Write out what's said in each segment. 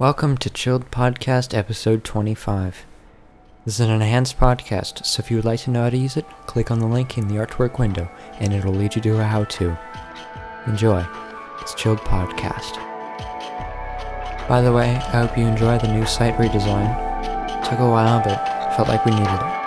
Welcome to Chilled Podcast episode 25. This is an enhanced podcast, so if you would like to know how to use it, click on the link in the artwork window and it'll lead you to a how to. Enjoy. It's Chilled Podcast. By the way, I hope you enjoy the new site redesign. took a while, but felt like we needed it.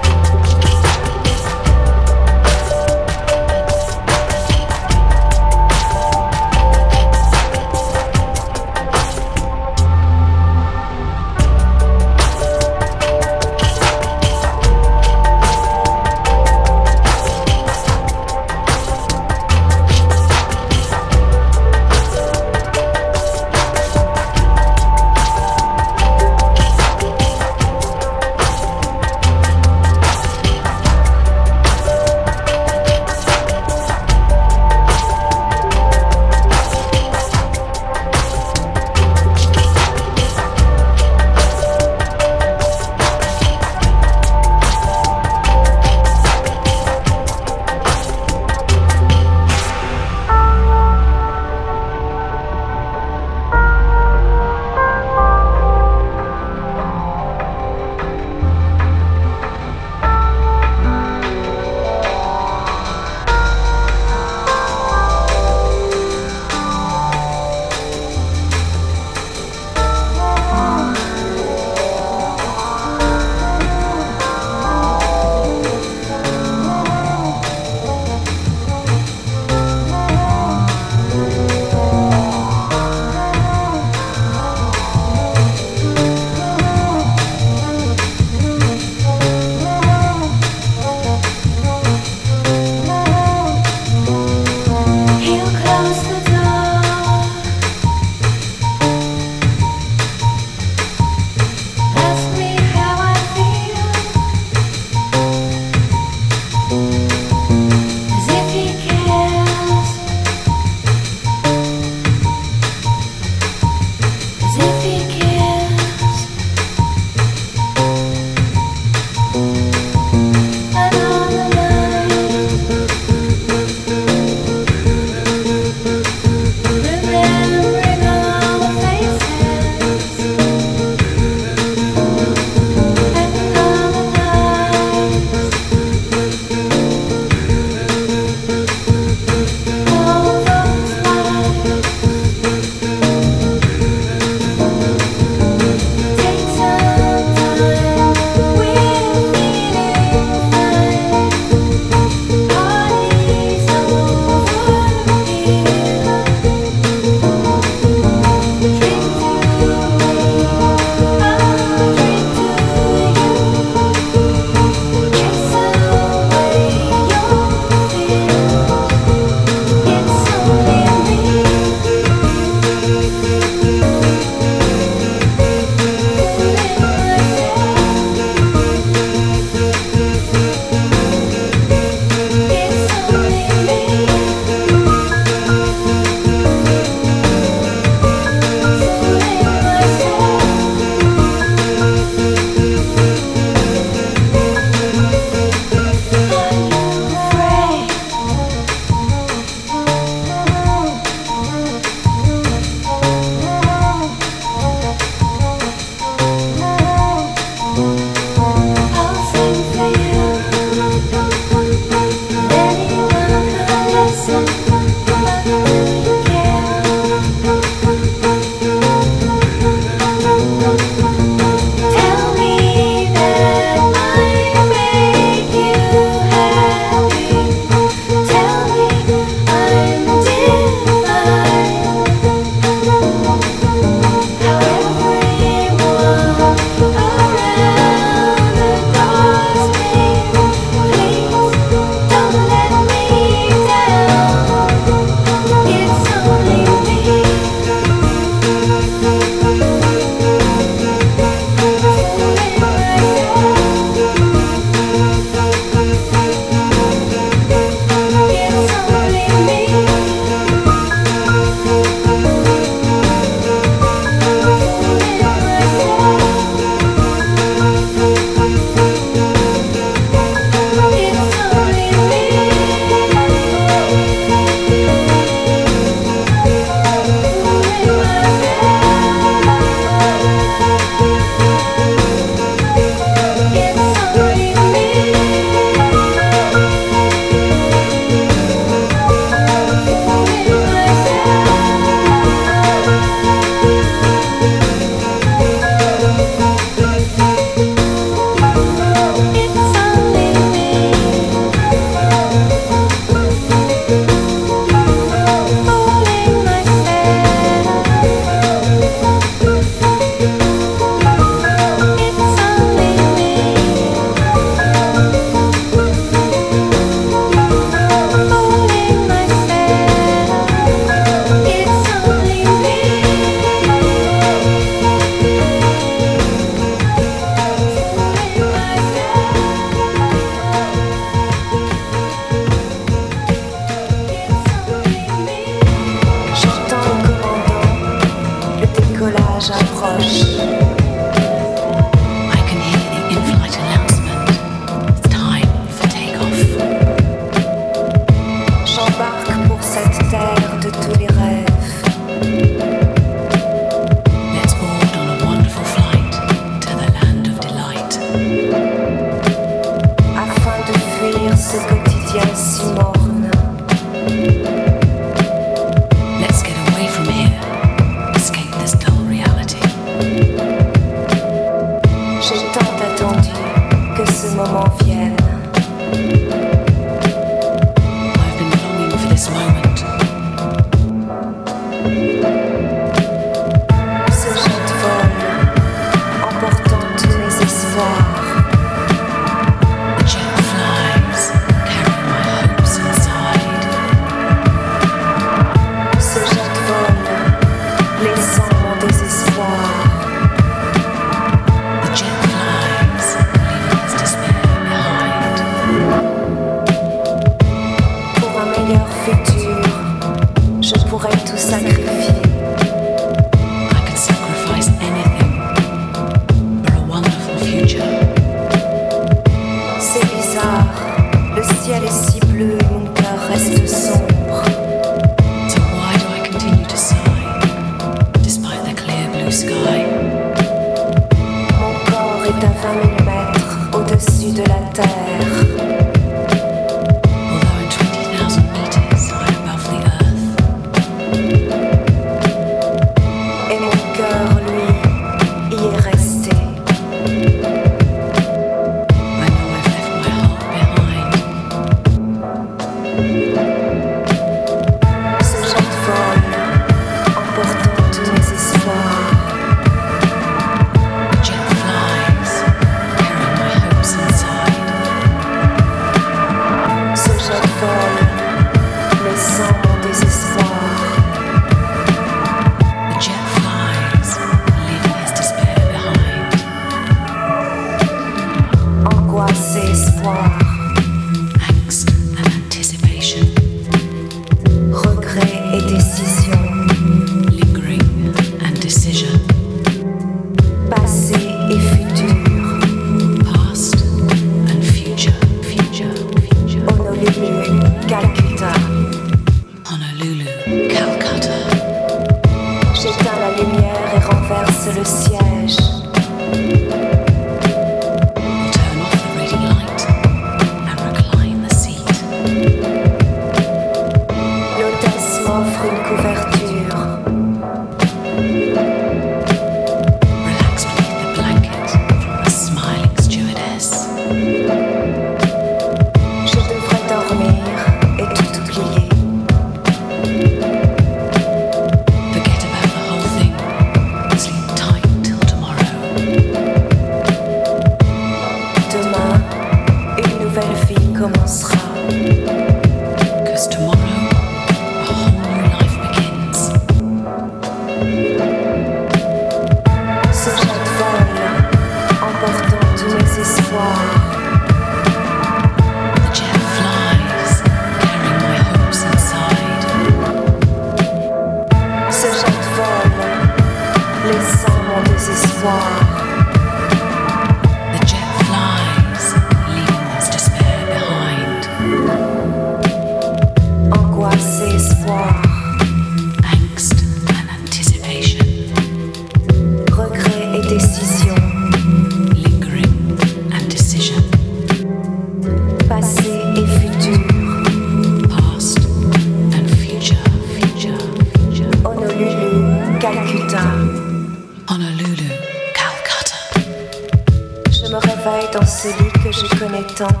connectant.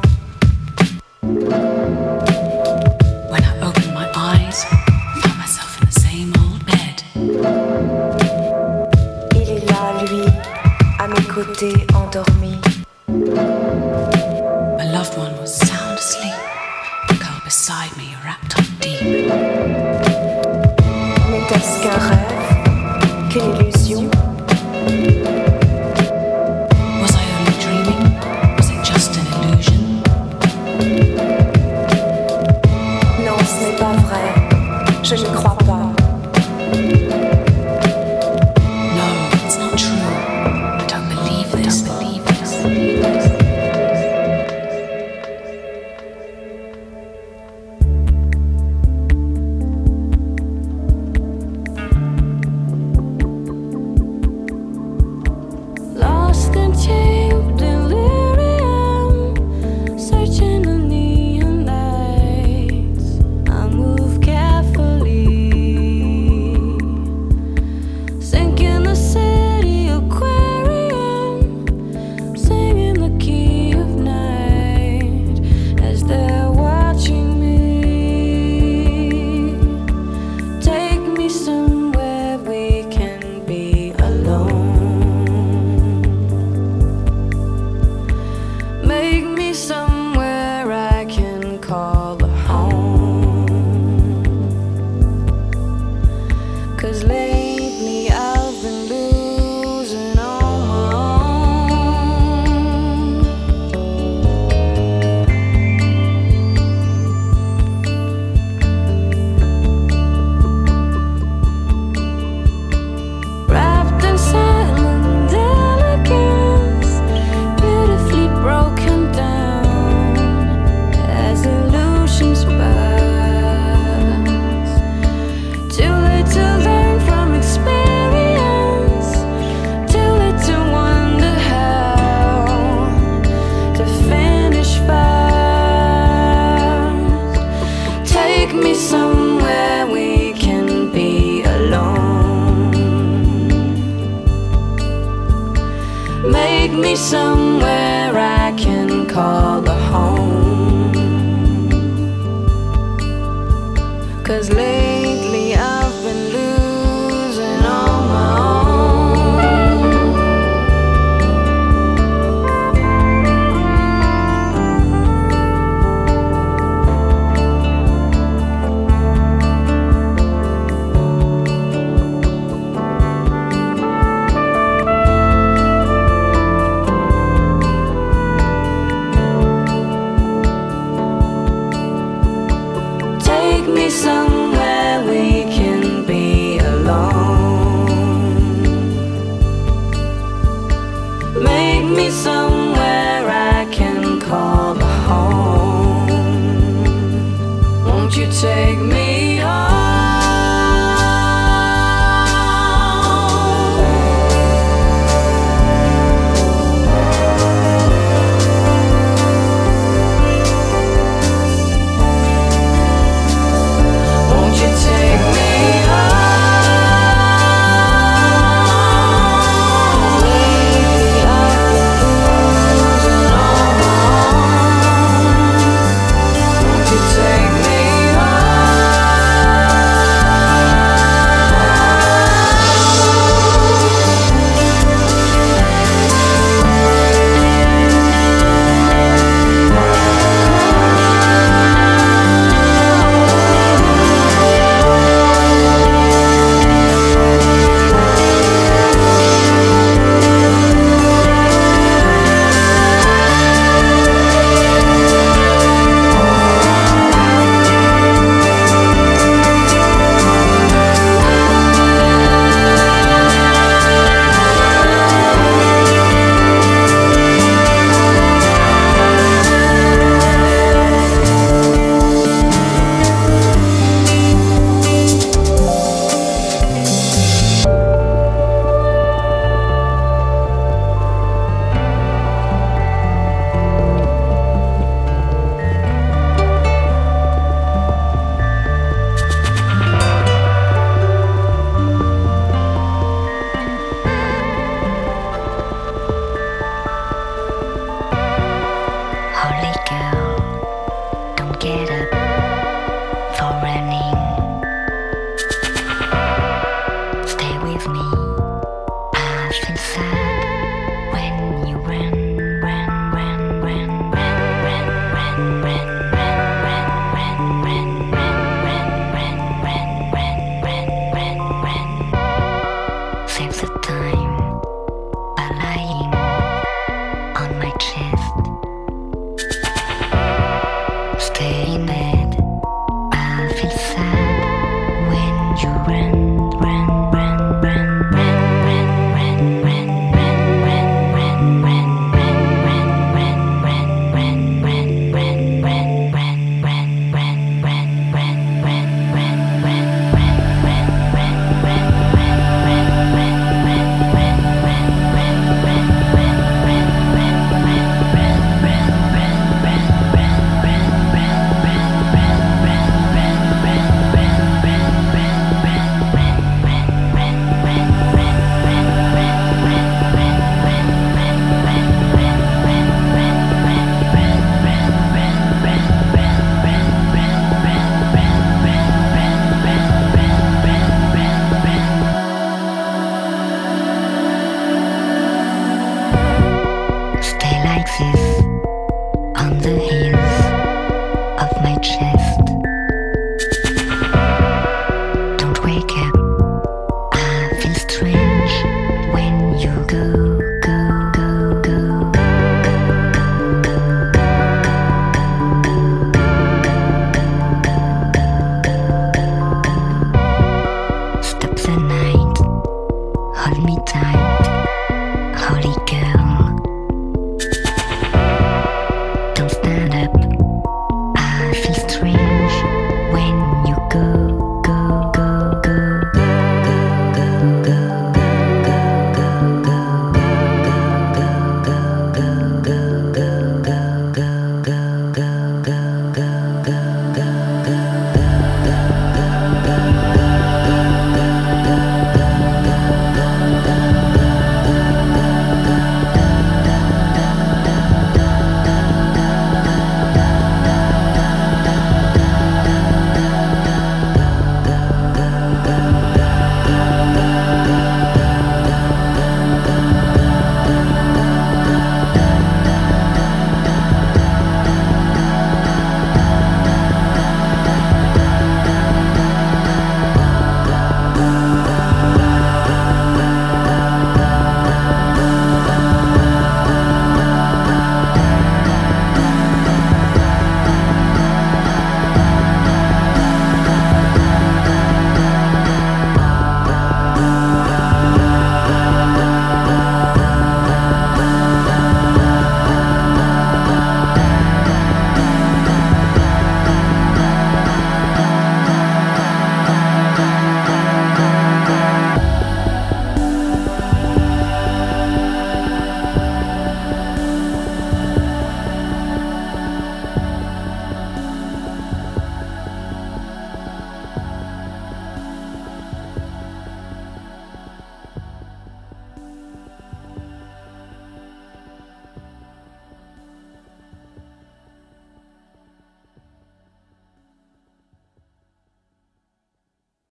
wasting